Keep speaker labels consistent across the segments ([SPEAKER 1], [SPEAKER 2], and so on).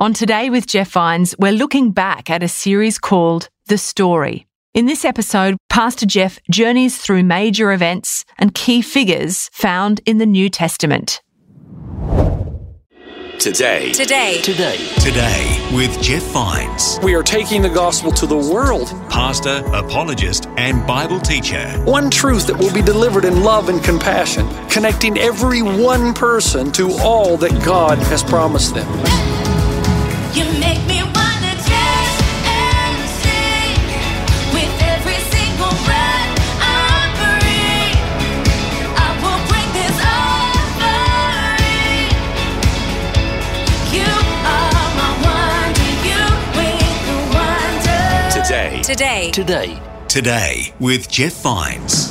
[SPEAKER 1] On Today with Jeff Vines, we're looking back at a series called The Story. In this episode, Pastor Jeff journeys through major events and key figures found in the New Testament.
[SPEAKER 2] Today.
[SPEAKER 3] Today.
[SPEAKER 4] Today.
[SPEAKER 5] Today with Jeff Vines,
[SPEAKER 4] We are taking the gospel to the world.
[SPEAKER 5] pastor, apologist, and Bible teacher.
[SPEAKER 4] One truth that will be delivered in love and compassion, connecting every one person to all that God has promised them.
[SPEAKER 2] Today.
[SPEAKER 3] Today.
[SPEAKER 4] Today.
[SPEAKER 5] Today with Jeff Vines.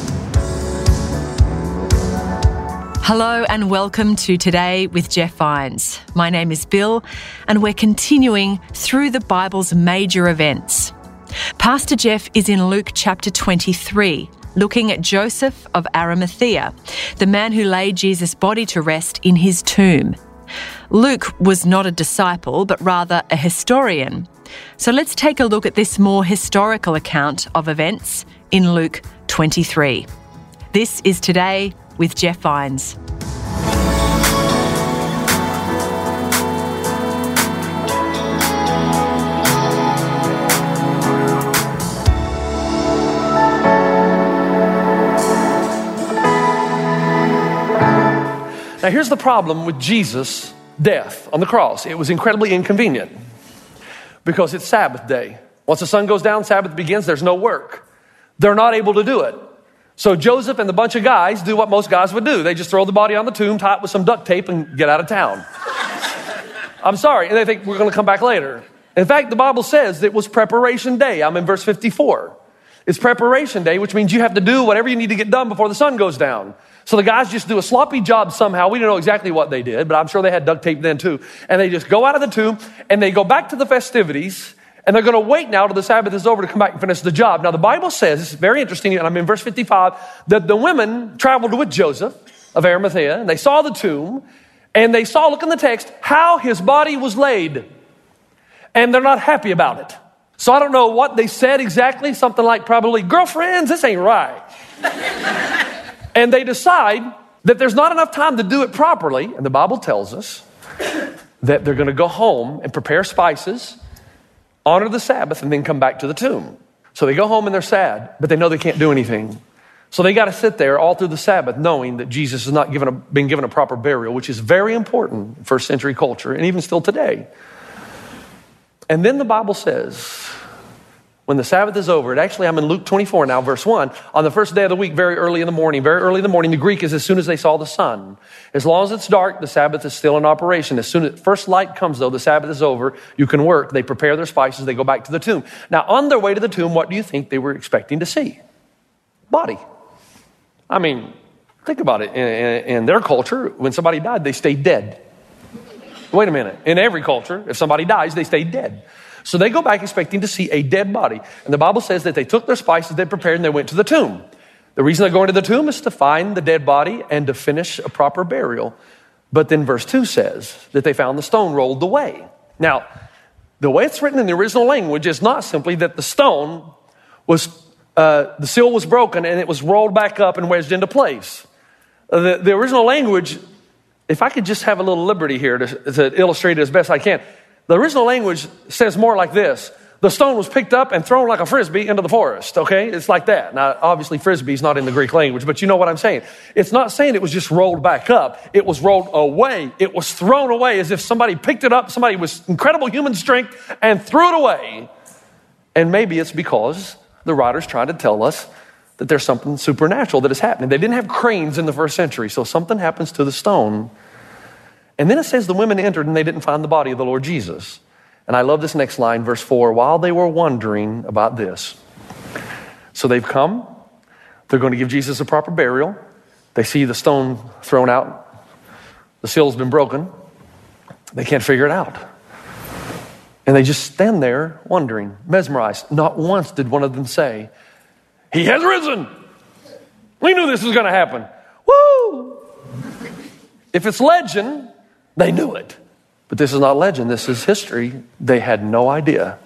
[SPEAKER 1] Hello and welcome to Today with Jeff Vines. My name is Bill, and we're continuing through the Bible's major events. Pastor Jeff is in Luke chapter 23, looking at Joseph of Arimathea, the man who laid Jesus' body to rest in his tomb. Luke was not a disciple, but rather a historian. So let's take a look at this more historical account of events in Luke 23. This is Today with Jeff Vines.
[SPEAKER 6] Now, here's the problem with Jesus' death on the cross it was incredibly inconvenient because it's Sabbath day. Once the sun goes down, Sabbath begins, there's no work. They're not able to do it. So Joseph and the bunch of guys do what most guys would do they just throw the body on the tomb, tie it with some duct tape, and get out of town. I'm sorry. And they think we're going to come back later. In fact, the Bible says it was preparation day. I'm in verse 54. It's preparation day, which means you have to do whatever you need to get done before the sun goes down. So the guys just do a sloppy job somehow. We don't know exactly what they did, but I'm sure they had duct tape then too. And they just go out of the tomb and they go back to the festivities and they're going to wait now till the Sabbath is over to come back and finish the job. Now the Bible says, it's very interesting, and I'm in verse 55, that the women traveled with Joseph of Arimathea and they saw the tomb and they saw, look in the text, how his body was laid. And they're not happy about it. So I don't know what they said exactly, something like probably, girlfriends, this ain't right. and they decide that there's not enough time to do it properly. And the Bible tells us that they're going to go home and prepare spices, honor the Sabbath, and then come back to the tomb. So they go home and they're sad, but they know they can't do anything. So they got to sit there all through the Sabbath knowing that Jesus has not given a, been given a proper burial, which is very important in first century culture and even still today. And then the Bible says, when the Sabbath is over, it actually, I'm in Luke 24 now, verse 1. On the first day of the week, very early in the morning, very early in the morning, the Greek is as soon as they saw the sun. As long as it's dark, the Sabbath is still in operation. As soon as first light comes, though, the Sabbath is over, you can work. They prepare their spices, they go back to the tomb. Now, on their way to the tomb, what do you think they were expecting to see? Body. I mean, think about it. In, in, in their culture, when somebody died, they stayed dead. Wait a minute. In every culture, if somebody dies, they stay dead. So they go back expecting to see a dead body. And the Bible says that they took their spices they prepared and they went to the tomb. The reason they're going to the tomb is to find the dead body and to finish a proper burial. But then verse 2 says that they found the stone rolled away. Now, the way it's written in the original language is not simply that the stone was, uh, the seal was broken and it was rolled back up and wedged into place. The, the original language, if I could just have a little liberty here to, to illustrate it as best I can, the original language says more like this. The stone was picked up and thrown like a frisbee into the forest, okay? It's like that. Now, obviously, frisbee is not in the Greek language, but you know what I'm saying. It's not saying it was just rolled back up. It was rolled away. It was thrown away as if somebody picked it up, somebody with incredible human strength, and threw it away. And maybe it's because the writer's trying to tell us that there's something supernatural that is happening. They didn't have cranes in the first century, so something happens to the stone And then it says the women entered and they didn't find the body of the Lord Jesus. And I love this next line, verse 4 while they were wondering about this. So they've come, they're going to give Jesus a proper burial. They see the stone thrown out, the seal's been broken. They can't figure it out. And they just stand there wondering, mesmerized. Not once did one of them say, He has risen. We knew this was going to happen. Woo! If it's legend, they knew it. But this is not legend, this is history. They had no idea.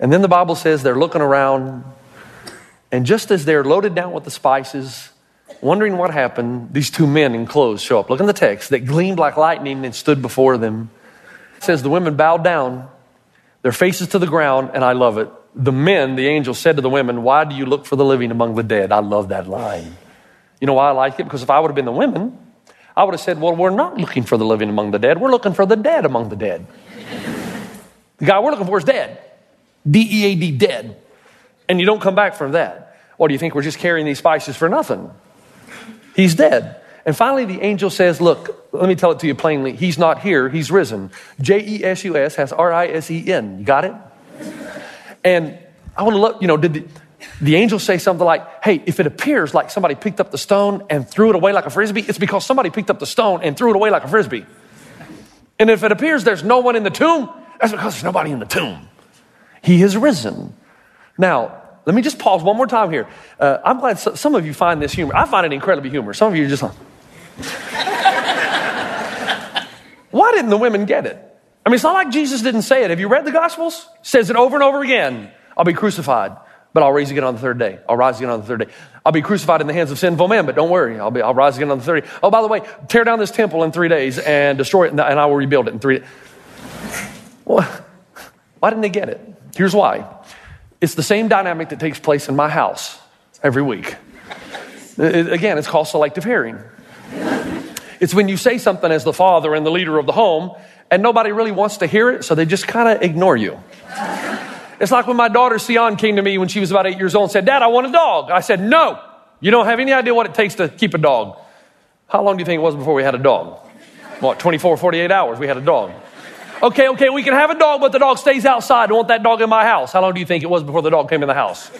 [SPEAKER 6] And then the Bible says they're looking around, and just as they're loaded down with the spices, wondering what happened, these two men in clothes show up. Look in the text that gleamed like lightning and stood before them. It says the women bowed down, their faces to the ground, and I love it. The men, the angel said to the women, Why do you look for the living among the dead? I love that line. You know why I like it? Because if I would have been the women, I would have said, Well, we're not looking for the living among the dead. We're looking for the dead among the dead. The guy we're looking for is dead. D E A D, dead. And you don't come back from that. What do you think? We're just carrying these spices for nothing. He's dead. And finally, the angel says, Look, let me tell it to you plainly. He's not here, he's risen. J E S U S has R I S E N. You got it? And I want to look, you know, did the, the angels say something like, Hey, if it appears like somebody picked up the stone and threw it away like a frisbee, it's because somebody picked up the stone and threw it away like a frisbee. And if it appears there's no one in the tomb, that's because there's nobody in the tomb. He has risen. Now, let me just pause one more time here. Uh, I'm glad so- some of you find this humor. I find it incredibly humorous. Some of you are just like, why didn't the women get it? I mean, it's not like Jesus didn't say it. Have you read the Gospels? Says it over and over again. I'll be crucified, but I'll rise again on the third day. I'll rise again on the third day. I'll be crucified in the hands of sinful men, but don't worry. I'll, be, I'll rise again on the third day. Oh, by the way, tear down this temple in three days and destroy it, and I will rebuild it in three days. Well, why didn't they get it? Here's why. It's the same dynamic that takes place in my house every week. It- again, it's called selective hearing. It's when you say something as the father and the leader of the home, and nobody really wants to hear it, so they just kind of ignore you. It's like when my daughter Sion came to me when she was about eight years old and said, Dad, I want a dog. I said, No, you don't have any idea what it takes to keep a dog. How long do you think it was before we had a dog? What, 24, 48 hours we had a dog. Okay, okay, we can have a dog, but the dog stays outside. I want that dog in my house. How long do you think it was before the dog came in the house?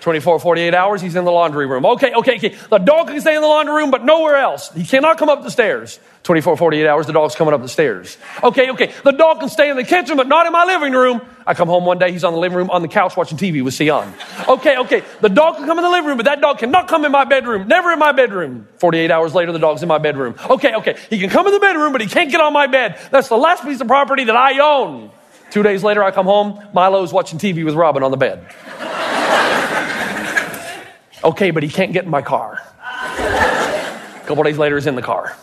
[SPEAKER 6] 24, 48 hours, he's in the laundry room. Okay, okay, okay. The dog can stay in the laundry room, but nowhere else. He cannot come up the stairs. 24, 48 hours, the dog's coming up the stairs. Okay, okay. The dog can stay in the kitchen, but not in my living room. I come home one day, he's on the living room on the couch watching TV with Sion. Okay, okay. The dog can come in the living room, but that dog cannot come in my bedroom. Never in my bedroom. 48 hours later, the dog's in my bedroom. Okay, okay. He can come in the bedroom, but he can't get on my bed. That's the last piece of property that I own. Two days later, I come home. Milo's watching TV with Robin on the bed. Okay, but he can't get in my car. A couple days later, he's in the car.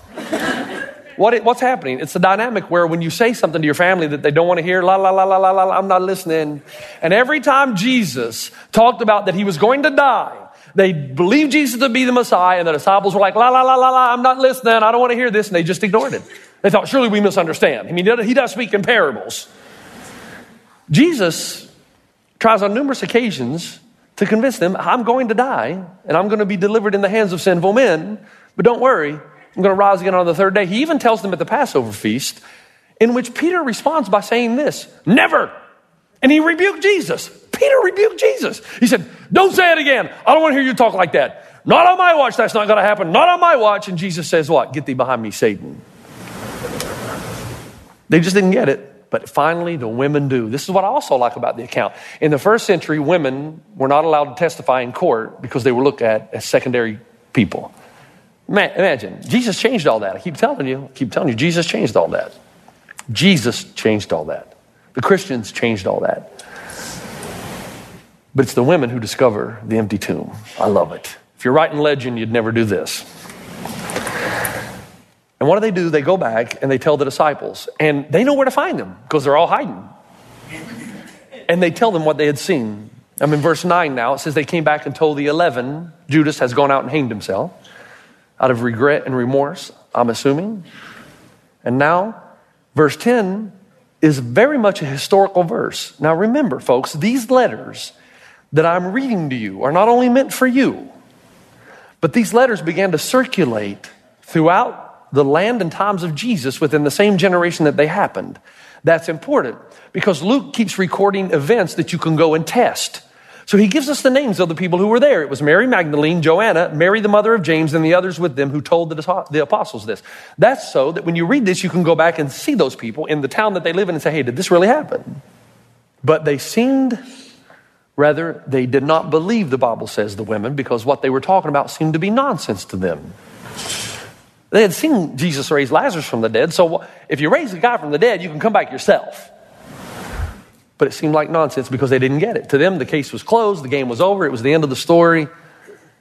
[SPEAKER 6] What what's happening? It's a dynamic where when you say something to your family that they don't want to hear, la, la, la, la, la, la, I'm not listening. And every time Jesus talked about that he was going to die, they believed Jesus to be the Messiah, and the disciples were like, la, la, la, la, la, I'm not listening. I don't want to hear this. And they just ignored it. They thought, surely we misunderstand. I mean, he does speak in parables. Jesus tries on numerous occasions to convince them, I'm going to die and I'm going to be delivered in the hands of sinful men, but don't worry, I'm going to rise again on the third day. He even tells them at the Passover feast, in which Peter responds by saying this Never! And he rebuked Jesus. Peter rebuked Jesus. He said, Don't say it again. I don't want to hear you talk like that. Not on my watch, that's not going to happen. Not on my watch. And Jesus says, What? Get thee behind me, Satan. They just didn't get it. But finally, the women do. This is what I also like about the account. In the first century, women were not allowed to testify in court because they were looked at as secondary people. Ma- Imagine, Jesus changed all that. I keep telling you, I keep telling you, Jesus changed all that. Jesus changed all that. The Christians changed all that. But it's the women who discover the empty tomb. I love it. If you're writing legend, you'd never do this. And what do they do? They go back and they tell the disciples, and they know where to find them because they're all hiding. And they tell them what they had seen. I'm in verse 9 now. It says they came back and told the 11, Judas has gone out and hanged himself out of regret and remorse, I'm assuming. And now, verse 10 is very much a historical verse. Now, remember, folks, these letters that I'm reading to you are not only meant for you, but these letters began to circulate throughout the land and times of Jesus within the same generation that they happened. That's important because Luke keeps recording events that you can go and test. So he gives us the names of the people who were there. It was Mary Magdalene, Joanna, Mary the mother of James, and the others with them who told the, apostles this. That's so that when you read this, you can go back and see those people in the town that they live in and say, hey, did this really happen? But they seemed, rather, they did not believe, the Bible says, the women, because what they were talking about seemed to be nonsense to them. They had seen Jesus raise Lazarus from the dead, so if you raise a guy from the dead, you can come back yourself. But it seemed like nonsense because they didn't get it. To them, the case was closed, the game was over, it was the end of the story.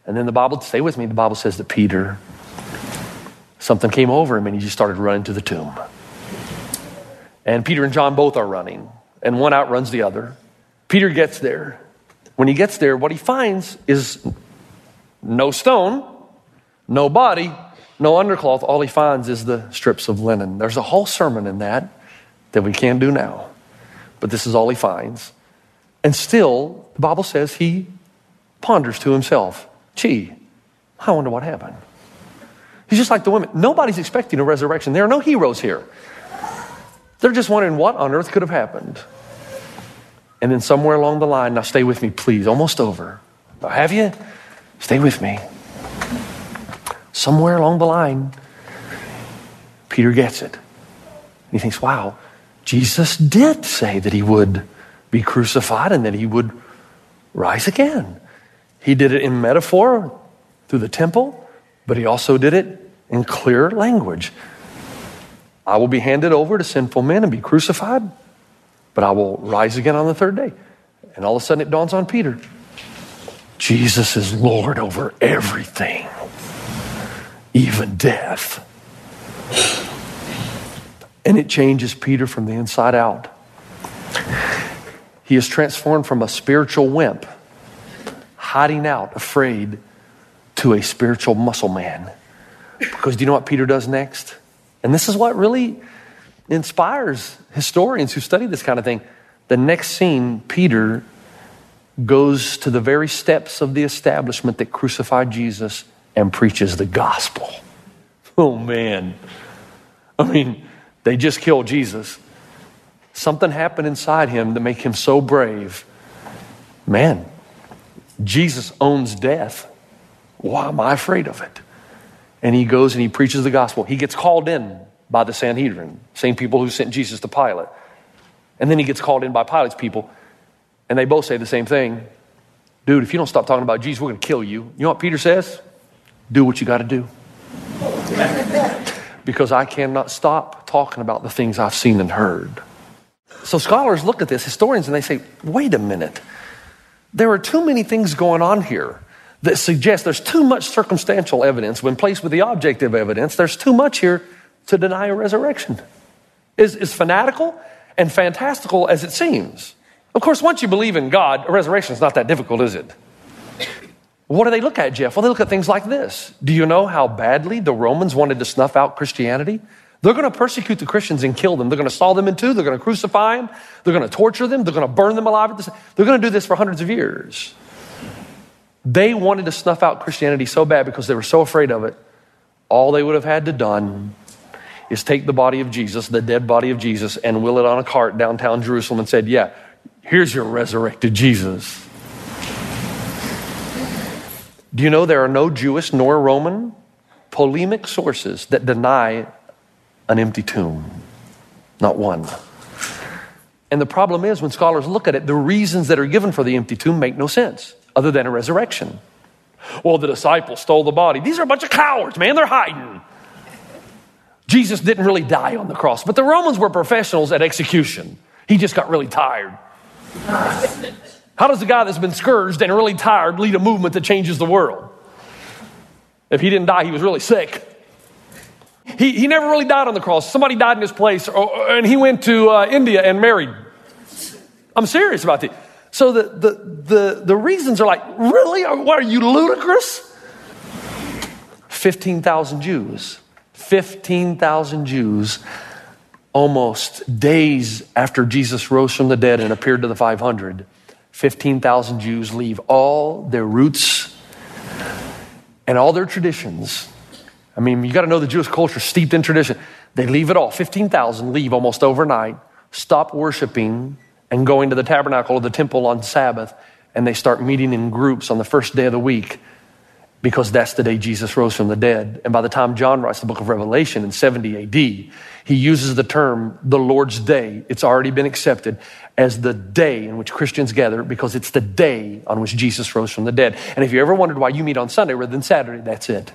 [SPEAKER 6] And then the Bible, stay with me, the Bible says that Peter, something came over him and he just started running to the tomb. And Peter and John both are running, and one outruns the other. Peter gets there. When he gets there, what he finds is no stone, no body, no undercloth. All he finds is the strips of linen. There's a whole sermon in that that we can't do now. But this is all he finds. And still, the Bible says he ponders to himself, gee, I wonder what happened. He's just like the women. Nobody's expecting a resurrection. There are no heroes here. They're just wondering what on earth could have happened. And then somewhere along the line, now stay with me, please, almost over. Now, have you? Stay with me. Somewhere along the line, Peter gets it. He thinks, wow, Jesus did say that he would be crucified and that he would rise again. He did it in metaphor through the temple, but he also did it in clear language. I will be handed over to sinful men and be crucified, but I will rise again on the third day. And all of a sudden it dawns on Peter Jesus is Lord over everything, even death. And it changes Peter from the inside out. He is transformed from a spiritual wimp, hiding out, afraid, to a spiritual muscle man. Because do you know what Peter does next? And this is what really inspires historians who study this kind of thing. The next scene, Peter goes to the very steps of the establishment that crucified Jesus and preaches the gospel. Oh man. I mean, they just killed Jesus. Something happened inside him to make him so brave. Man, Jesus owns death. Why am I afraid of it? And he goes and he preaches the gospel. He gets called in by the Sanhedrin, same people who sent Jesus to Pilate. And then he gets called in by Pilate's people, and they both say the same thing. Dude, if you don't stop talking about Jesus, we're going to kill you. You know what Peter says? Do what you got to do because I cannot stop talking about the things I've seen and heard. So scholars look at this, historians, and they say, wait a minute. There are too many things going on here that suggest there's too much circumstantial evidence when placed with the objective evidence. There's too much here to deny a resurrection. Is as fanatical and fantastical as it seems. Of course, once you believe in God, a resurrection is not that difficult, is it? What do they look at, Jeff? Well, they look at things like this. Do you know how badly the Romans wanted to snuff out Christianity? They're going to persecute the Christians and kill them. They're going to saw them in two. They're going to crucify them. They're going to torture them. They're going to burn them alive. They're going to do this for hundreds of years. They wanted to snuff out Christianity so bad because they were so afraid of it. All they would have had to done is take the body of Jesus, the dead body of Jesus, and wheel it on a cart downtown Jerusalem and said, "Yeah, here's your resurrected Jesus." Do you know there are no Jewish nor Roman polemic sources that deny an empty tomb? Not one. And the problem is when scholars look at it, the reasons that are given for the empty tomb make no sense other than a resurrection. Well, the disciples stole the body. These are a bunch of cowards, man. They're hiding. Jesus didn't really die on the cross, but the Romans were professionals at execution. He just got really tired. How does a guy that's been scourged and really tired lead a movement that changes the world? If he didn't die, he was really sick. He, he never really died on the cross. Somebody died in his place, or, and he went to uh, India and married. I'm serious about this. So the, the, the, the reasons are like, really? What are you ludicrous? 15,000 Jews. 15,000 Jews almost days after Jesus rose from the dead and appeared to the 500 15,000 Jews leave all their roots and all their traditions I mean, you got to know the Jewish culture steeped in tradition. They leave it all. 15,000 leave almost overnight, stop worshiping and going to the tabernacle or the temple on Sabbath, and they start meeting in groups on the first day of the week because that's the day Jesus rose from the dead. And by the time John writes the book of Revelation in 70 AD, he uses the term the Lord's Day. It's already been accepted as the day in which Christians gather because it's the day on which Jesus rose from the dead. And if you ever wondered why you meet on Sunday rather than Saturday, that's it.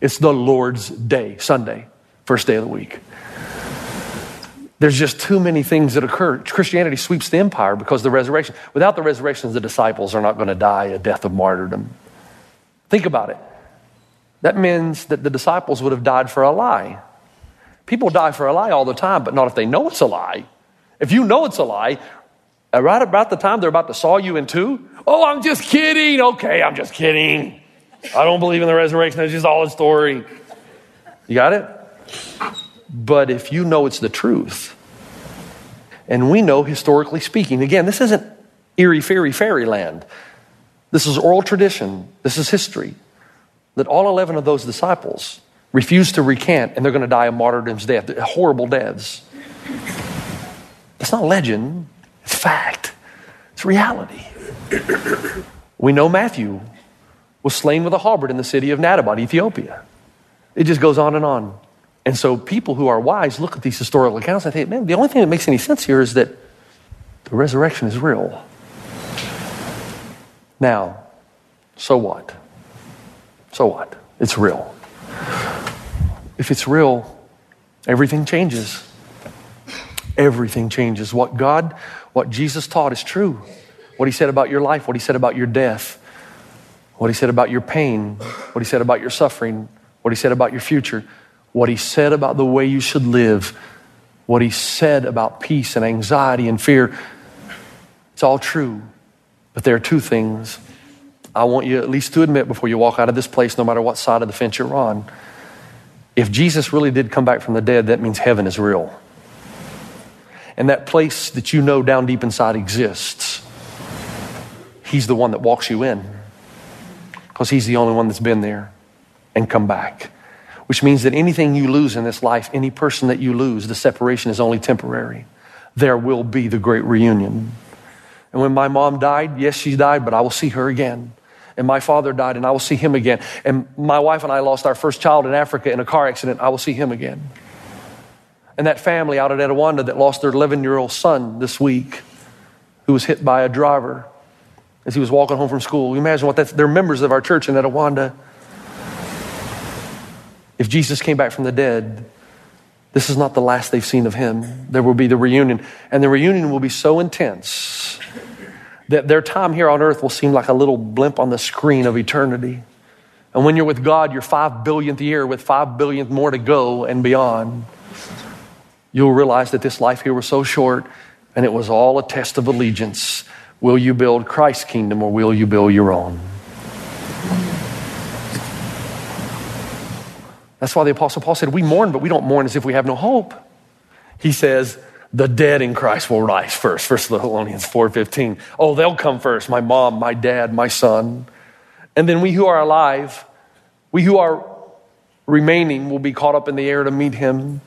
[SPEAKER 6] It's the Lord's Day, Sunday, first day of the week. There's just too many things that occur. Christianity sweeps the empire because the resurrection. Without the resurrection, the disciples are not going to die a death of martyrdom. Think about it. That means that the disciples would have died for a lie. People die for a lie all the time, but not if they know it's a lie. If you know it's a lie, uh, right about the time they're about to saw you in two, oh, I'm just kidding. Okay, I'm just kidding. I don't believe in the resurrection. It's just all a story. You got it? But if you know it's the truth, and we know historically speaking, again, this isn't eerie, fairy, fairyland. This is oral tradition. This is history. That all 11 of those disciples refused to recant and they're going to die a martyrdom's death, horrible deaths. It's not legend, it's fact, it's reality. We know Matthew was slain with a halberd in the city of Nadabah, Ethiopia. It just goes on and on. And so people who are wise look at these historical accounts and think, man, the only thing that makes any sense here is that the resurrection is real. Now, so what? So what? It's real. If it's real, everything changes. Everything changes. What God, what Jesus taught is true. What he said about your life, what he said about your death, what he said about your pain, what he said about your suffering, what he said about your future, what he said about the way you should live, what he said about peace and anxiety and fear. It's all true. But there are two things I want you at least to admit before you walk out of this place, no matter what side of the fence you're on. If Jesus really did come back from the dead, that means heaven is real. And that place that you know down deep inside exists, He's the one that walks you in because He's the only one that's been there and come back. Which means that anything you lose in this life, any person that you lose, the separation is only temporary. There will be the great reunion. And when my mom died, yes, she died, but I will see her again. And my father died, and I will see him again. And my wife and I lost our first child in Africa in a car accident. I will see him again. And that family out at Etiwanda that lost their 11 year old son this week, who was hit by a driver as he was walking home from school. You imagine what that's, they're members of our church in Etiwanda. If Jesus came back from the dead, this is not the last they've seen of him. There will be the reunion, and the reunion will be so intense that their time here on earth will seem like a little blimp on the screen of eternity. And when you're with God, your five billionth year with five billionth more to go and beyond, you'll realize that this life here was so short and it was all a test of allegiance. Will you build Christ's kingdom or will you build your own? That's why the Apostle Paul said, We mourn, but we don't mourn as if we have no hope. He says, the dead in Christ will rise first. First Thessalonians 4:15. Oh, they'll come first. My mom, my dad, my son. And then we who are alive, we who are remaining will be caught up in the air to meet him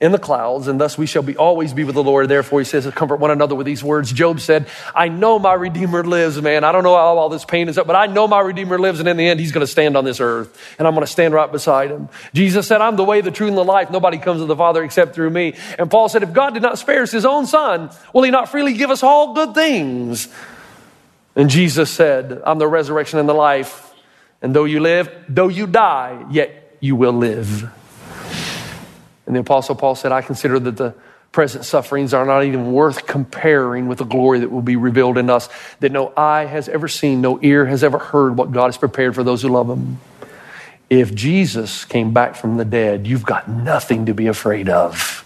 [SPEAKER 6] in the clouds, and thus we shall be always be with the Lord. Therefore, he says, comfort one another with these words. Job said, I know my Redeemer lives, man. I don't know how all this pain is up, but I know my Redeemer lives, and in the end, he's going to stand on this earth, and I'm going to stand right beside him. Jesus said, I'm the way, the truth, and the life. Nobody comes to the Father except through me. And Paul said, if God did not spare us his own son, will he not freely give us all good things? And Jesus said, I'm the resurrection and the life. And though you live, though you die, yet you will live. And the Apostle Paul said, I consider that the present sufferings are not even worth comparing with the glory that will be revealed in us, that no eye has ever seen, no ear has ever heard what God has prepared for those who love Him. If Jesus came back from the dead, you've got nothing to be afraid of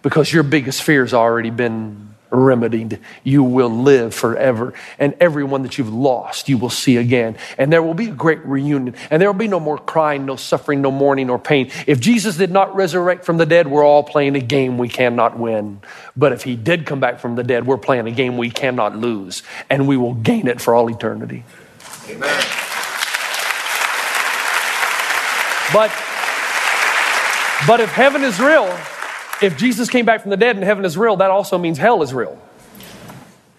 [SPEAKER 6] because your biggest fear has already been remedied. You will live forever. And everyone that you've lost, you will see again. And there will be a great reunion. And there will be no more crying, no suffering, no mourning, or pain. If Jesus did not resurrect from the dead, we're all playing a game we cannot win. But if he did come back from the dead, we're playing a game we cannot lose. And we will gain it for all eternity.
[SPEAKER 2] Amen.
[SPEAKER 6] But, but if heaven is real, if Jesus came back from the dead and heaven is real, that also means hell is real.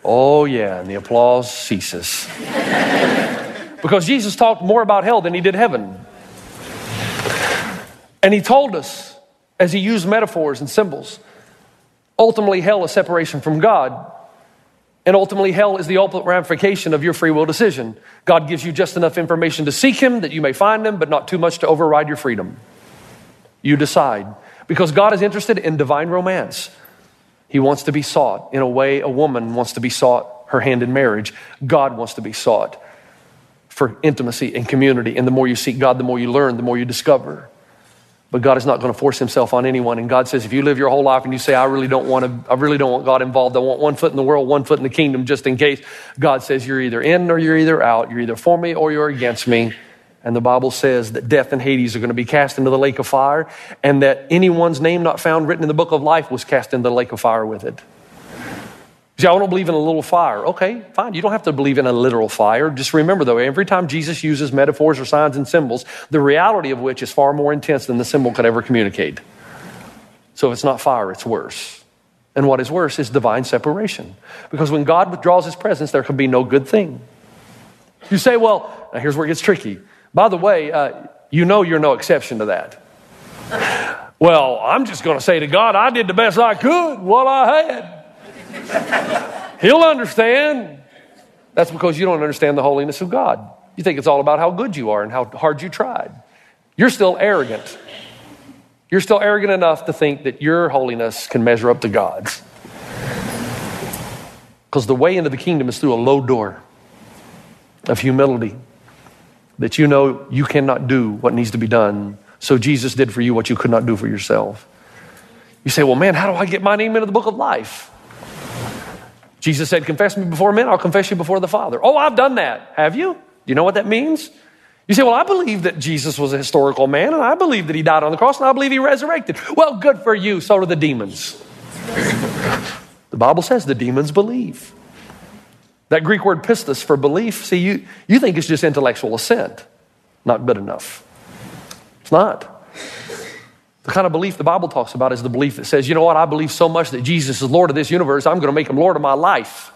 [SPEAKER 6] Oh, yeah, and the applause ceases. because Jesus talked more about hell than he did heaven. And he told us, as he used metaphors and symbols, ultimately, hell is separation from God. And ultimately, hell is the ultimate ramification of your free will decision. God gives you just enough information to seek him that you may find him, but not too much to override your freedom. You decide. Because God is interested in divine romance. He wants to be sought in a way a woman wants to be sought her hand in marriage. God wants to be sought for intimacy and community. And the more you seek God, the more you learn, the more you discover. But God is not going to force himself on anyone. And God says, if you live your whole life and you say, I really don't want to, I really don't want God involved. I want one foot in the world, one foot in the kingdom, just in case. God says, you're either in or you're either out. You're either for me or you're against me. And the Bible says that death and Hades are going to be cast into the lake of fire, and that anyone's name not found written in the book of life was cast into the lake of fire with it. See, I don't believe in a little fire. Okay, fine. You don't have to believe in a literal fire. Just remember, though, every time Jesus uses metaphors or signs and symbols, the reality of which is far more intense than the symbol could ever communicate. So if it's not fire, it's worse. And what is worse is divine separation. Because when God withdraws his presence, there can be no good thing. You say, well, now here's where it gets tricky. By the way, uh, you know you're no exception to that. Well, I'm just going to say to God, I did the best I could, what I had. He'll understand. That's because you don't understand the holiness of God. You think it's all about how good you are and how hard you tried. You're still arrogant. You're still arrogant enough to think that your holiness can measure up to God's. Because the way into the kingdom is through a low door of humility that you know you cannot do what needs to be done. So Jesus did for you what you could not do for yourself. You say, well, man, how do I get my name into the book of life? Jesus said, Confess me before men, I'll confess you before the Father. Oh, I've done that. Have you? Do you know what that means? You say, Well, I believe that Jesus was a historical man, and I believe that he died on the cross, and I believe he resurrected. Well, good for you. So do the demons. the Bible says the demons believe. That Greek word pistis for belief, see, you, you think it's just intellectual assent. Not good enough. It's not. The kind of belief the Bible talks about is the belief that says, you know what, I believe so much that Jesus is Lord of this universe, I'm going to make him Lord of my life.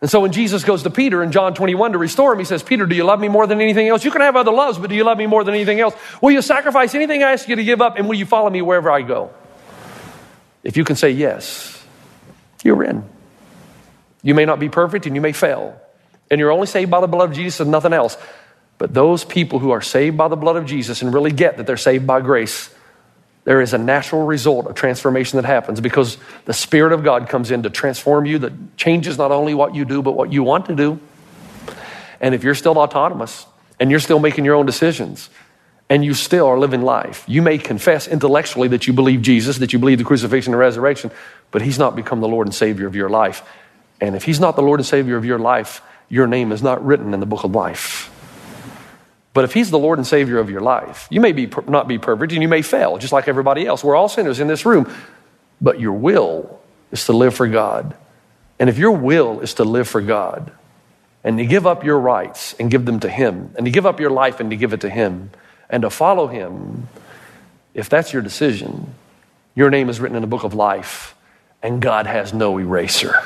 [SPEAKER 6] And so when Jesus goes to Peter in John 21 to restore him, he says, Peter, do you love me more than anything else? You can have other loves, but do you love me more than anything else? Will you sacrifice anything I ask you to give up, and will you follow me wherever I go? If you can say yes, you're in. You may not be perfect and you may fail. And you're only saved by the blood of Jesus and nothing else. But those people who are saved by the blood of Jesus and really get that they're saved by grace, there is a natural result of transformation that happens because the Spirit of God comes in to transform you, that changes not only what you do, but what you want to do. And if you're still autonomous and you're still making your own decisions and you still are living life, you may confess intellectually that you believe Jesus, that you believe the crucifixion and resurrection, but He's not become the Lord and Savior of your life. And if He's not the Lord and Savior of your life, your name is not written in the book of life. But if He's the Lord and Savior of your life, you may be, not be perfect and you may fail, just like everybody else. We're all sinners in this room. But your will is to live for God. And if your will is to live for God, and to give up your rights and give them to Him, and to give up your life and to give it to Him, and to follow Him, if that's your decision, your name is written in the book of life, and God has no eraser.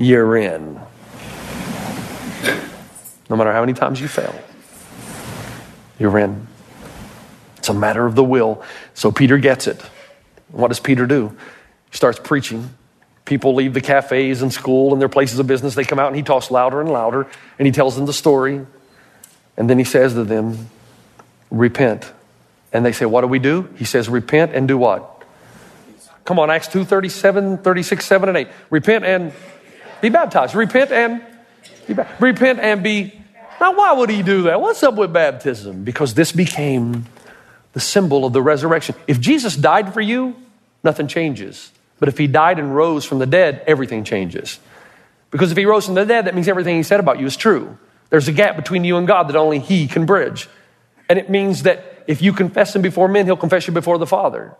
[SPEAKER 6] You're in no matter how many times you fail. You're in. It's a matter of the will. So Peter gets it. What does Peter do? He starts preaching. People leave the cafes and school and their places of business. They come out and he talks louder and louder and he tells them the story. And then he says to them, Repent. And they say, What do we do? He says, Repent and do what? Come on, Acts 2 37, 36, 7, and 8. Repent and be baptized. Repent and be baptized. Repent and be now, why would he do that? What's up with baptism? Because this became the symbol of the resurrection. If Jesus died for you, nothing changes. But if he died and rose from the dead, everything changes. Because if he rose from the dead, that means everything he said about you is true. There's a gap between you and God that only he can bridge. And it means that if you confess him before men, he'll confess you before the Father.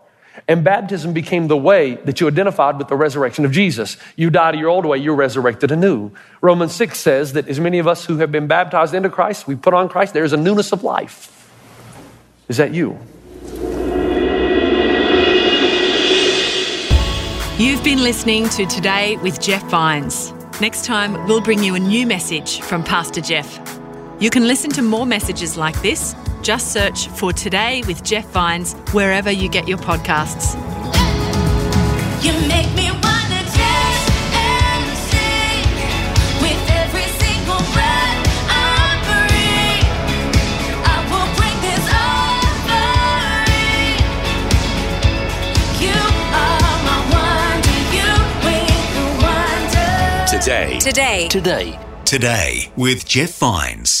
[SPEAKER 6] And baptism became the way that you identified with the resurrection of Jesus. You died your old way, you're resurrected anew. Romans 6 says that as many of us who have been baptized into Christ, we put on Christ, there is a newness of life. Is that you?
[SPEAKER 1] You've been listening to Today with Jeff Vines. Next time, we'll bring you a new message from Pastor Jeff. You can listen to more messages like this. Just search for Today with Jeff Vines wherever you get your podcasts.
[SPEAKER 4] You make me wanna dance and sing with every single breath I breathe. I will bring this offering. You are my wonder. You bring the wonder.
[SPEAKER 7] Today.
[SPEAKER 8] Today.
[SPEAKER 3] Today.
[SPEAKER 7] Today with Jeff Vines.